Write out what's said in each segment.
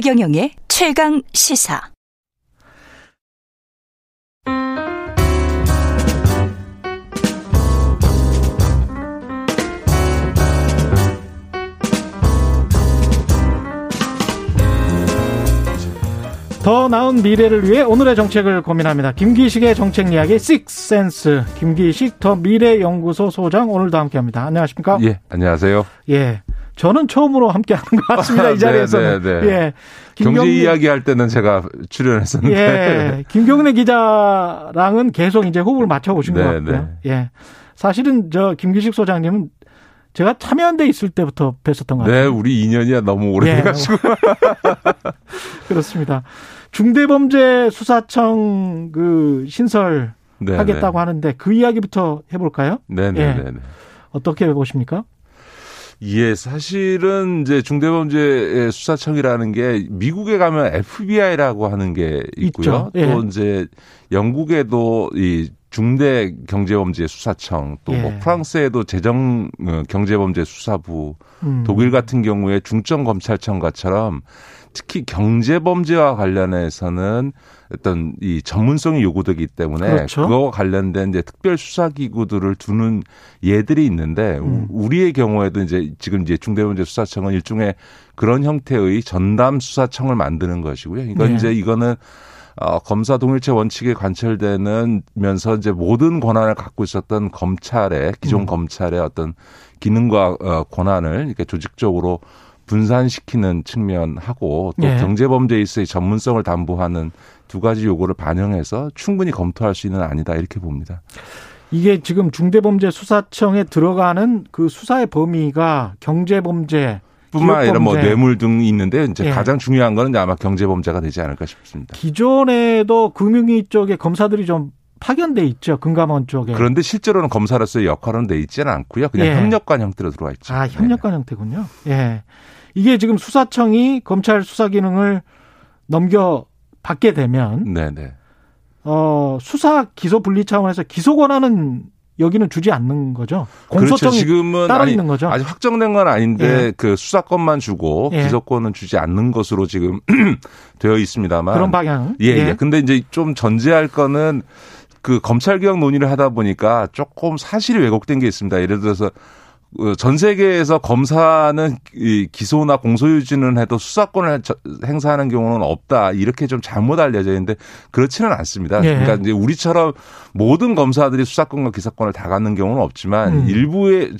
최경영의 최강 시사. 더 나은 미래를 위해 오늘의 정책을 고민합니다. 김기식의 정책 이야기 식센스 김기식 더 미래연구소 소장 오늘도 함께합니다. 안녕하십니까? 예, 안녕하세요. 예, 저는 처음으로 함께 하는 것 같습니다. 이 자리에서는. 네, 네, 네. 예, 경제 이야기 할 때는 제가 출연했었는데. 예, 김경래 기자랑은 계속 이제 호흡을 맞춰 오신 것 네, 같고요. 예, 사실은 저 김기식 소장님은 제가 참여연대 있을 때부터 뵀었던 것 네, 같아요. 우리 인연이 너무 오래돼가지고. 그렇습니다. 중대범죄수사청 그 신설 네, 하겠다고 하는데 그 이야기부터 해볼까요? 네, 네, 예. 네. 네. 어떻게 보십니까? 예, 사실은 이제 중대범죄 수사청이라는 게 미국에 가면 FBI라고 하는 게 있고요. 예. 또 이제 영국에도 이 중대 경제범죄 수사청, 또뭐 예. 프랑스에도 재정 어, 경제범죄 수사부, 음. 독일 같은 경우에 중점 검찰청과처럼 특히 경제 범죄와 관련해서는 어떤 이 전문성이 요구되기 때문에 그렇죠. 그거와 관련된 이제 특별 수사 기구들을 두는 예들이 있는데 음. 우- 우리의 경우에도 이제 지금 이제 중대범죄 수사청은 일종의 그런 형태의 전담 수사청을 만드는 것이고요. 이건 네. 이제 이거는 어, 검사 동일체 원칙에 관철되는 면서 이제 모든 권한을 갖고 있었던 검찰의 기존 음. 검찰의 어떤 기능과 어, 권한을 이렇게 조직적으로 분산시키는 측면하고 또 예. 경제범죄에 있어의 전문성을 담보하는 두 가지 요구를 반영해서 충분히 검토할 수 있는 아니다 이렇게 봅니다. 이게 지금 중대범죄수사청에 들어가는 그 수사의 범위가 경제범죄, 뿐만 아니라 뭐. 뇌물 등이 있는데 이제 예. 가장 중요한 거는 아마 경제범죄가 되지 않을까 싶습니다. 기존에도 금융위 쪽에 검사들이 좀 파견돼 있죠. 금감원 쪽에. 그런데 실제로는 검사로서의 역할은 돼 있지는 않고요. 그냥 예. 협력관 형태로 들어와 있죠. 아, 네. 협력관 형태군요. 예. 이게 지금 수사청이 검찰 수사 기능을 넘겨 받게 되면 네, 네. 어, 수사 기소 분리 차원에서 기소 권한은 여기는 주지 않는 거죠. 그렇죠. 공소청이 지금은 따로 아니, 있는 거죠. 아직 확정된 건 아닌데 예. 그 수사권만 주고 예. 기소권은 주지 않는 것으로 지금 되어 있습니다만 그런 방향. 예, 예. 근데 이제 좀 전제할 거는 그 검찰 개혁 논의를 하다 보니까 조금 사실이 왜곡된 게 있습니다. 예를 들어서 어, 전 세계에서 검사는 이 기소나 공소유지는 해도 수사권을 저- 행사하는 경우는 없다. 이렇게 좀 잘못 알려져 있는데 그렇지는 않습니다. 예. 그러니까 이제 우리처럼 모든 검사들이 수사권과 기소권을 다 갖는 경우는 없지만 음. 일부의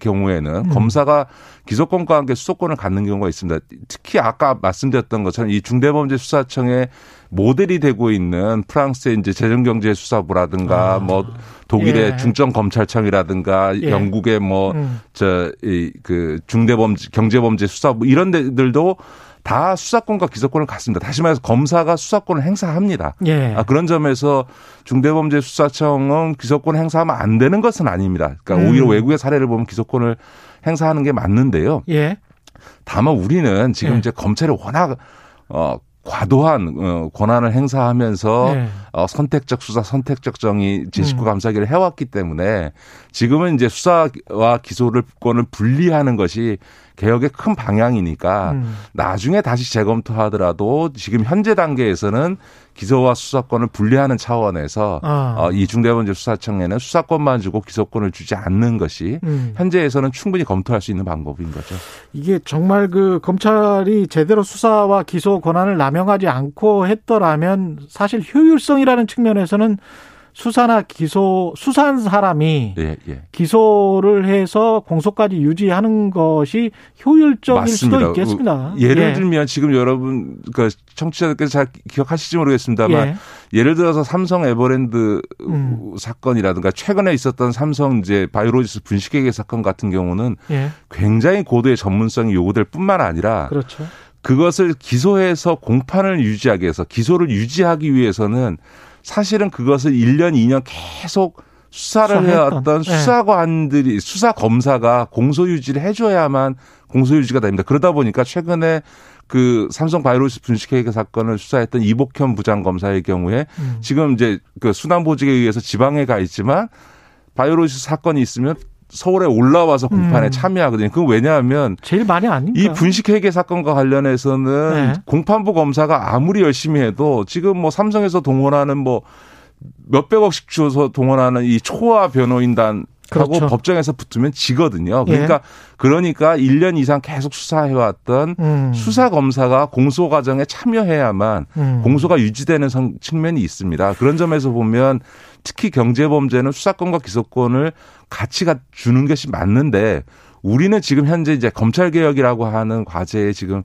경우에는 음. 검사가 기소권과 함께 수사권을 갖는 경우가 있습니다. 특히 아까 말씀드렸던 것처럼 이 중대범죄 수사청의 모델이 되고 있는 프랑스의 이제 재정경제수사부라든가 아. 뭐 독일의 예. 중점 검찰청이라든가 예. 영국의 뭐 음. 저이그 중대범죄 경제범죄 수사부 이런 데들도 다 수사권과 기소권을 갖습니다. 다시 말해서 검사가 수사권을 행사합니다. 예. 아, 그런 점에서 중대범죄 수사청은 기소권 행사하면 안 되는 것은 아닙니다. 그러니까 음. 오히려 외국의 사례를 보면 기소권을 행사하는 게 맞는데요. 예. 다만 우리는 지금 예. 이제 검찰이 워낙 어 과도한 어 권한을 행사하면서 예. 어, 선택적 수사, 선택적 정의, 제19 음. 감사기를 해왔기 때문에 지금은 이제 수사와 기소를 권을 분리하는 것이 개혁의 큰 방향이니까 음. 나중에 다시 재검토하더라도 지금 현재 단계에서는 기소와 수사권을 분리하는 차원에서 아. 어, 이 중대범죄 수사청에는 수사권만 주고 기소권을 주지 않는 것이 음. 현재에서는 충분히 검토할 수 있는 방법인 거죠. 이게 정말 그 검찰이 제대로 수사와 기소 권한을 남용하지 않고 했더라면 사실 효율성이라는 측면에서는 수사나 기소 수사한 사람이 예, 예. 기소를 해서 공소까지 유지하는 것이 효율적일 맞습니다. 수도 있겠습니다. 예를 예. 들면 지금 여러분 그 청취자들께서 잘 기억하실지 모르겠습니다만 예. 예를 들어서 삼성 에버랜드 음. 사건이라든가 최근에 있었던 삼성 이제 바이오로지스 분식회계 사건 같은 경우는 예. 굉장히 고도의 전문성이 요구될 뿐만 아니라 그렇죠. 그것을 기소해서 공판을 유지하기 위해서 기소를 유지하기 위해서는 사실은 그것을 1년, 2년 계속 수사를 수사했던. 해왔던 네. 수사관들이 수사 검사가 공소 유지를 해줘야만 공소 유지가 됩니다. 그러다 보니까 최근에 그 삼성 바이오로스 분식회계 사건을 수사했던 이복현 부장 검사의 경우에 음. 지금 이제 그 순환보직에 의해서 지방에 가 있지만 바이오로스 사건이 있으면 서울에 올라와서 공판에 음. 참여하거든요. 그건 왜냐하면 제일 많이 아닙니까? 이 분식회계 사건과 관련해서는 네. 공판부 검사가 아무리 열심히 해도 지금 뭐 삼성에서 동원하는 뭐 몇백억씩 주어서 동원하는 이 초화 변호인단 하고 그렇죠. 법정에서 붙으면 지거든요. 그러니까 그러니까 1년 이상 계속 수사해 왔던 음. 수사 검사가 공소 과정에 참여해야만 음. 공소가 유지되는 성- 측면이 있습니다. 그런 점에서 보면 특히 경제 범죄는 수사권과 기소권을 같이 가- 주는 것이 맞는데 우리는 지금 현재 이제 검찰 개혁이라고 하는 과제에 지금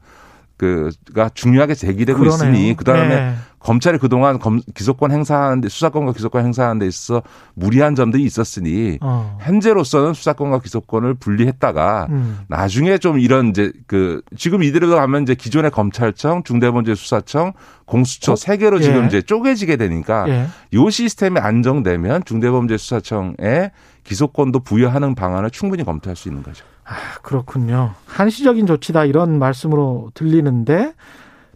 그가 중요하게 제기되고 그러네요. 있으니 그다음에 네. 검찰이 그동안 검, 기소권 행사하는데 수사권과 기소권 행사하는 데 있어 무리한 점들이 있었으니 어. 현재로서는 수사권과 기소권을 분리했다가 음. 나중에 좀 이런 이제 그 지금 이대로 가면 이제 기존의 검찰청, 중대범죄수사청, 공수처 어? 세 개로 지금 예. 이제 쪼개지게 되니까 예. 요 시스템이 안정되면 중대범죄수사청에 기소권도 부여하는 방안을 충분히 검토할 수 있는 거죠. 아, 그렇군요. 한시적인 조치다 이런 말씀으로 들리는데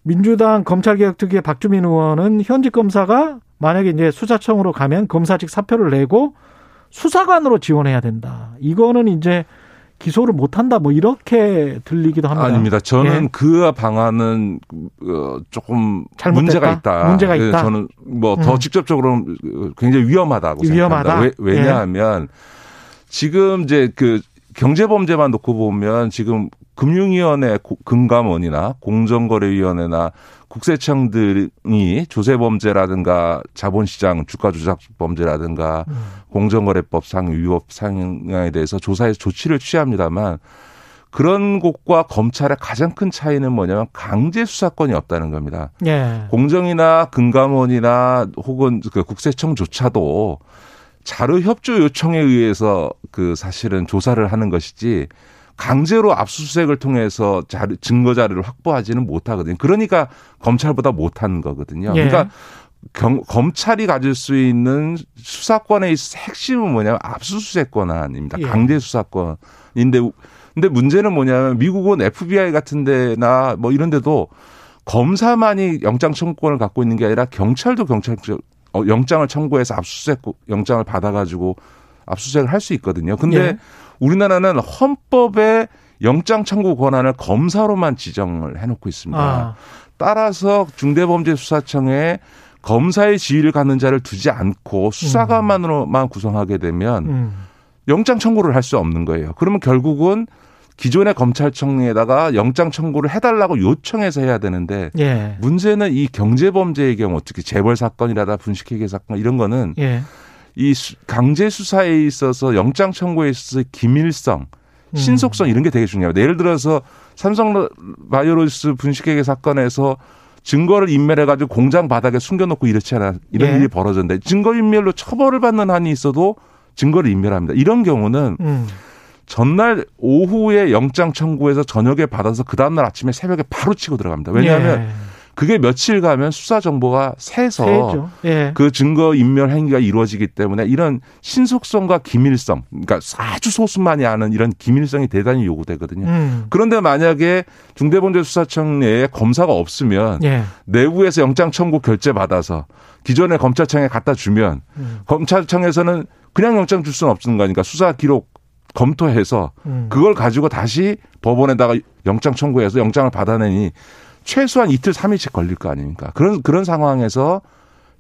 민주당 검찰개혁 특위의 박주민 의원은 현직 검사가 만약에 이제 수사청으로 가면 검사직 사표를 내고 수사관으로 지원해야 된다. 이거는 이제 기소를 못한다. 뭐 이렇게 들리기도 합니다. 아닙니다. 저는 예. 그 방안은 어, 조금? 문제가 있다. 문제가 예, 있다? 저는 뭐더 음. 직접적으로 굉장히 위험하다고 위험하다? 생각합니다. 왜, 왜냐하면 지금 이제 그 경제범죄만 놓고 보면 지금 금융위원회 고- 금감원이나 공정거래위원회나 국세청 등이 조세범죄라든가 자본시장 주가조작범죄라든가 음. 공정거래법상 위법 상향에 대해서 조사해서 조치를 취합니다만 그런 곳과 검찰의 가장 큰 차이는 뭐냐면 강제 수사권이 없다는 겁니다. 예. 공정이나 금감원이나 혹은 그 국세청조차도 자료 협조 요청에 의해서 그 사실은 조사를 하는 것이지 강제로 압수수색을 통해서 자료, 증거 자료를 확보하지는 못하거든요. 그러니까 검찰보다 못하는 거거든요. 예. 그러니까 경, 검찰이 가질 수 있는 수사권의 핵심은 뭐냐면 압수수색 권한입니다. 예. 강제 수사권인데 근데 문제는 뭐냐면 미국은 FBI 같은 데나 뭐 이런 데도 검사만이 영장 청구권을 갖고 있는 게 아니라 경찰도 경찰 어, 영장을 청구해서 압수수색 영장을 받아가지고 압수수색을 할 수 있거든요. 근데 예. 우리나라는 헌법에 영장 청구 권한을 검사로만 지정을 해놓고 있습니다. 아, 따라서 중대범죄수사청에 검사의 지위를 갖는 자를 두지 않고 수사관만으로만 구성하게 되면 음. 영장 청구를 할 수 없는 거예요. 그러면 결국은 기존의 검찰청에다가 영장 청구를 해달라고 요청해서 해야 되는데 예. 문제는 이 경제 범죄의 경우 특히 재벌 사건이라다 분식회계 사건 이런 거는 예. 이 수- 강제 수사에 있어서 영장 청구에 있어서 기밀성, 음. 신속성 이런 게 되게 중요합니다. 예를 들어서 삼성 바이오로스 분식회계 사건에서 증거를 인멸해 가지고 공장 바닥에 숨겨놓고 이렇지 않아 이런 예. 일이 벌어졌는데 증거 인멸로 처벌을 받는 한이 있어도 증거를 인멸합니다. 이런 경우는 음. 전날 오후에 영장 청구해서 저녁에 받아서 그 다음날 아침에 새벽에 바로 치고 들어갑니다. 왜냐하면 예. 그게 며칠 가면 수사 정보가 새서. 예. 그 증거 인멸 행위가 이루어지기 때문에 이런 신속성과 기밀성, 그러니까 아주 소수만이 아는 이런 기밀성이 대단히 요구되거든요. 음. 그런데 만약에 중대범죄수사청 내에 검사가 없으면 예. 내부에서 영장 청구 결제 받아서 기존의 검찰청에 갖다 주면 음. 검찰청에서는 그냥 영장 줄 수는 없는 거니까 수사 기록 검토해서 음. 그걸 가지고 다시 법원에다가 영장 청구해서 영장을 받아내니 최소한 이틀 삼일씩 걸릴 거 아닙니까? 그런 그런 상황에서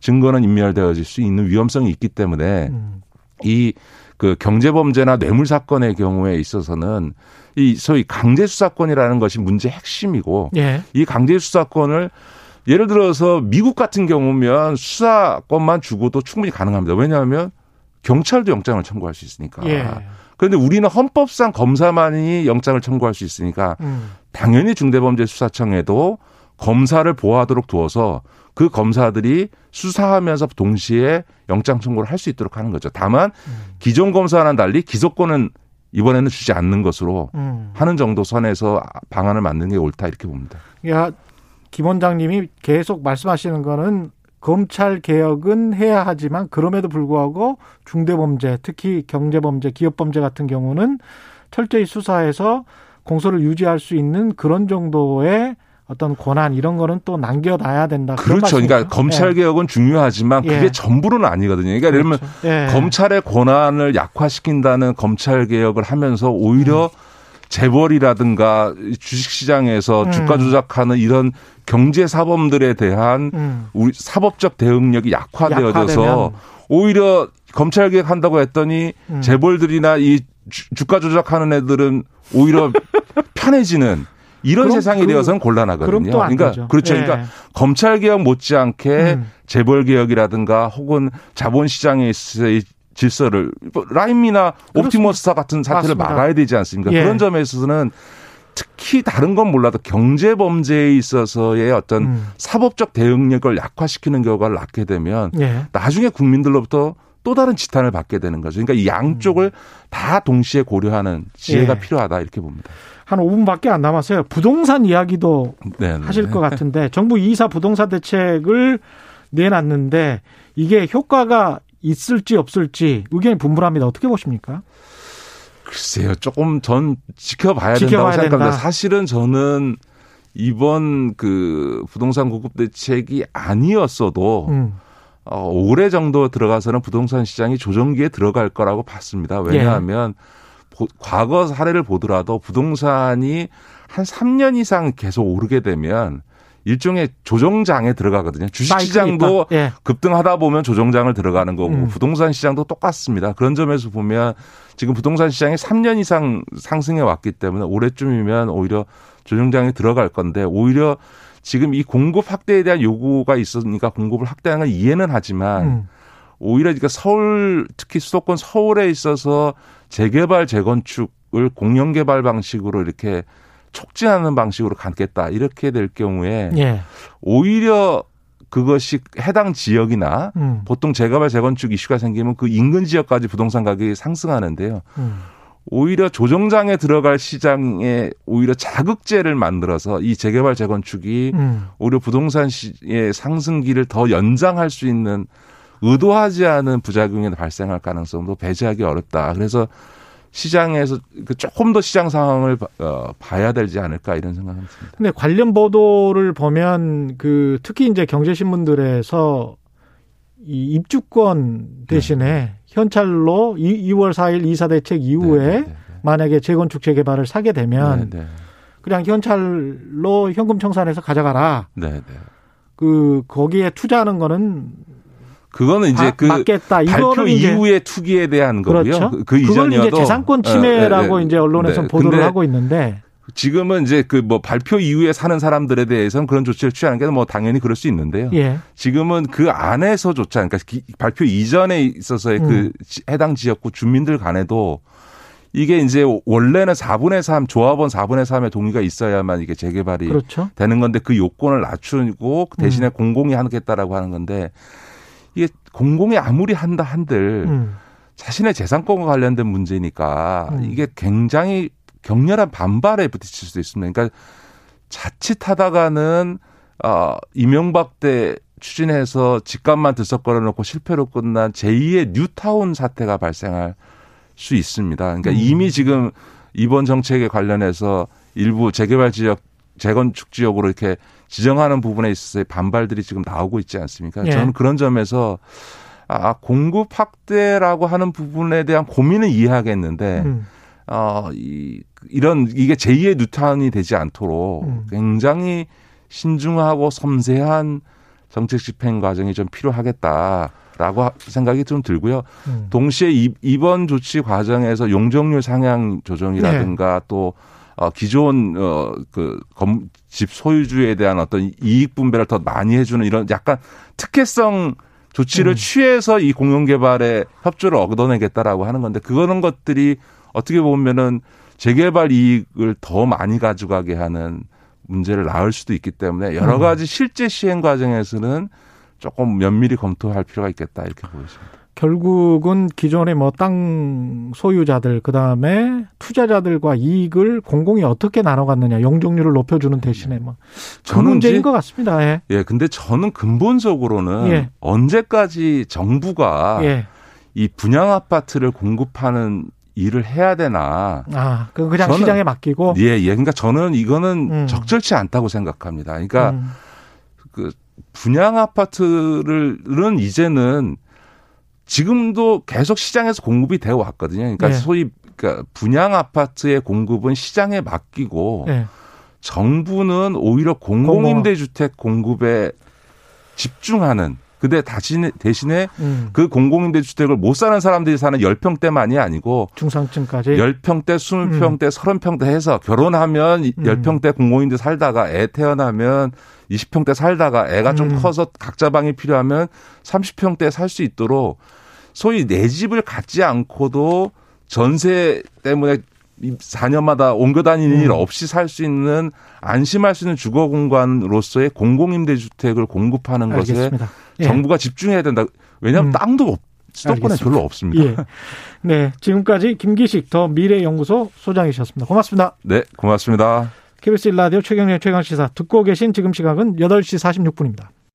증거는 인멸되어질 수 있는 위험성이 있기 때문에 음. 이그 경제 범죄나 뇌물 사건의 경우에 있어서는 이 소위 강제 수사권이라는 것이 문제 핵심이고 예. 이 강제 수사권을 예를 들어서 미국 같은 경우면 수사권만 주고도 충분히 가능합니다. 왜냐하면 경찰도 영장을 청구할 수 있으니까. 예. 그런데 우리는 헌법상 검사만이 영장을 청구할 수 있으니까 음. 당연히 중대범죄수사청에도 검사를 보호하도록 두어서 그 검사들이 수사하면서 동시에 영장 청구를 할 수 있도록 하는 거죠. 다만 기존 검사와는 달리 기소권은 이번에는 주지 않는 것으로 음. 하는 정도 선에서 방안을 만드는 게 옳다 이렇게 봅니다. 야, 김 원장님이 계속 말씀하시는 거는 검찰 개혁은 해야 하지만 그럼에도 불구하고 중대범죄, 특히 경제범죄, 기업범죄 같은 경우는 철저히 수사해서 공소를 유지할 수 있는 그런 정도의 어떤 권한 이런 거는 또 남겨놔야 된다. 그렇죠. 그러니까. 검찰 개혁은 중요하지만 그게 예. 전부는 아니거든요. 그러니까 예를 들면 그렇죠. 예. 검찰의 권한을 약화시킨다는 검찰 개혁을 하면서 오히려 재벌이라든가 주식시장에서 음. 주가 조작하는 이런 경제 사범들에 대한 음. 우리 사법적 대응력이 약화되어져서 약화되면. 오히려 검찰 개혁한다고 했더니 음. 재벌들이나 이 주- 주가 조작하는 애들은 오히려 편해지는 이런 그럼 세상이 그- 되어서는 곤란하거든요. 그러니까 되죠. 그렇죠. 예. 그러니까 검찰 개혁 못지않게 음. 재벌 개혁이라든가 혹은 자본 시장에 있어의 질서를 뭐 라임이나 옵티머스타 같은 사태를 맞습니다. 막아야 되지 않습니까? 예. 그런 점에 있어서는 특히 다른 건 몰라도 경제 범죄에 있어서의 어떤 음. 사법적 대응력을 약화시키는 결과를 낳게 되면 예. 나중에 국민들로부터 또 다른 지탄을 받게 되는 거죠. 그러니까 이 양쪽을 다 동시에 고려하는 지혜가 음. 예. 필요하다 이렇게 봅니다. 한 5분밖에 안 남았어요. 부동산 이야기도 네, 네. 하실 것 같은데 정부 2사 부동산 대책을 내놨는데 이게 효과가 있을지 없을지 의견이 분분합니다. 어떻게 보십니까? 글쎄요, 조금 전 지켜봐야, 지켜봐야 된다고 생각합니다. 된다. 사실은 저는 이번 그 부동산 공급 대책이 아니었어도 음. 어, 올해 정도 들어가서는 부동산 시장이 조정기에 들어갈 거라고 봤습니다. 왜냐하면 보- 과거 사례를 보더라도 부동산이 한 3년 이상 계속 오르게 되면 일종의 조정장에 들어가거든요. 주식시장도. 예. 급등하다 보면 조정장을 들어가는 거고 음. 부동산 시장도 똑같습니다. 그런 점에서 보면 지금 부동산 시장이 3년 이상 상승해 왔기 때문에 올해쯤이면 오히려 조정장에 들어갈 건데 오히려 지금 이 공급 확대에 대한 요구가 있으니까 공급을 확대하는 건 이해는 하지만 음. 오히려 그러니까 서울 특히 수도권 서울에 있어서 재개발 재건축을 공영 개발 방식으로 이렇게 촉진하는 방식으로 갖겠다 이렇게 될 경우에 예. 오히려 그것이 해당 지역이나 음. 보통 재개발 재건축 이슈가 생기면 그 인근 지역까지 부동산 가격이 상승하는데요. 음. 오히려 조정장에 들어갈 시장에 오히려 자극제를 만들어서 이 재개발 재건축이 음. 오히려 부동산 시의 상승기를 더 연장할 수 있는 의도하지 않은 부작용이 발생할 가능성도 배제하기 어렵다. 그래서 시장에서 그 조금 더 시장 상황을 봐- 어, 봐야 되지 않을까 이런 생각이 듭니다. 근데 관련 보도를 보면 그 특히 이제 경제신문들에서 이 입주권 대신에 현찰로 2, 월 4일 이사 대책 이후에 네, 네, 만약에 재건축 재개발을 사게 네. 되면 네, 네. 그냥 현찰로 현금 청산해서 가져가라. 네, 네. 그 거기에 투자하는 거는 그거는 이제 바- 그 맞겠다. 발표 이후의 투기에 대한 거고요. 그렇죠. 그, 그 이전이어도 이제 재산권 어, 침해라고 네, 네. 이제 언론에서 네. 보도를 하고 있는데 지금은 이제 그 뭐 발표 이후에 사는 사람들에 대해서는 그런 조치를 취하는 게 뭐 당연히 그럴 수 있는데요. 예. 지금은 그 안에서조차 그러니까 기- 발표 이전에 있어서의 그 음. 지- 해당 지역구 주민들 간에도 이게 이제 원래는 4분의 3 조합원 4분의 3의 동의가 있어야만 이게 재개발이 그렇죠. 되는 건데 그 요건을 낮추고 음. 대신에 공공이 하겠다라고 하는 건데 이게 공공이 아무리 한다 한들 음. 자신의 재산권과 관련된 문제니까 음. 이게 굉장히 격렬한 반발에 부딪힐 수도 있습니다. 그러니까 자칫하다가는 어 이명박 때 추진해서 집값만 들썩거려 놓고 실패로 끝난 제2의 뉴타운 사태가 발생할 수 있습니다. 그러니까 음. 이미 지금 이번 정책에 관련해서 일부 재개발 지역 재건축 지역으로 이렇게 지정하는 부분에 있어서의 반발들이 지금 나오고 있지 않습니까? 예. 저는 그런 점에서 아, 공급 확대라고 하는 부분에 대한 고민은 이해하겠는데, 음. 어, 이, 이런, 이게 제2의 뉴타운이 되지 않도록 음. 굉장히 신중하고 섬세한 정책 집행 과정이 좀 필요하겠다라고 하- 생각이 좀 들고요. 음. 동시에 이- 이번 조치 과정에서 용적률 상향 조정이라든가 네. 또 어, 기존 어그집 소유주에 대한 어떤 이익 분배를 더 많이 해주는 이런 약간 특혜성 조치를 음. 취해서 이 공영 개발에 협조를 얻어내겠다라고 하는 건데 그거는 것들이 어떻게 보면은 재개발 이익을 더 많이 가져가게 하는 문제를 낳을 수도 있기 때문에 여러 음. 가지 실제 시행 과정에서는 조금 면밀히 검토할 필요가 있겠다 이렇게 보여집니다. 결국은 기존의 뭐 땅 소유자들 그다음에 투자자들과 이익을 공공이 어떻게 나눠 갔느냐 용적률을 높여 주는 대신에 뭐그 저는 문제인 것 같습니다. 예. 예, 근데 저는 근본적으로는 예. 언제까지 정부가 예. 이 분양 아파트를 공급하는 일을 해야 되나? 아, 그 그냥 저는- 시장에 맡기고. 예, 예. 그러니까 저는 이거는 음. 적절치 않다고 생각합니다. 그러니까 음, 그 분양 아파트를은 이제는 지금도 계속 시장에서 공급이 되어 왔거든요. 그러니까 네. 소위 그러니까 분양 아파트의 공급은 시장에 맡기고 예. 정부는 오히려 공공임대주택 공급에 집중하는 근데 다시 대신에 음, 그 공공임대 주택을 못 사는 사람들이 사는 10평대만이 아니고 중상층까지. 10평대, 20평대, 30평대 해서 결혼하면 음. 10평대 공공임대 살다가 애 태어나면 20평대 살다가 애가 좀 음. 커서 각자 방이 필요하면 30평대 살 수 있도록 소위 내 집을 갖지 않고도 전세 때문에 4년마다 옮겨 다니는 음. 일 없이 살 수 있는 안심할 수 있는 주거 공간으로서의 공공임대주택을 공급하는 것에 알겠습니다. 예. 정부가 집중해야 된다. 왜냐하면 음. 땅도 없, 수도권에 알겠습니다. 별로 없습니다. 예. 네. 지금까지 김기식 더 미래연구소 소장이셨습니다. 고맙습니다. 네, 고맙습니다. KBS 1라디오 최경련 최강시사 듣고 계신 지금 시각은 8시 46분입니다.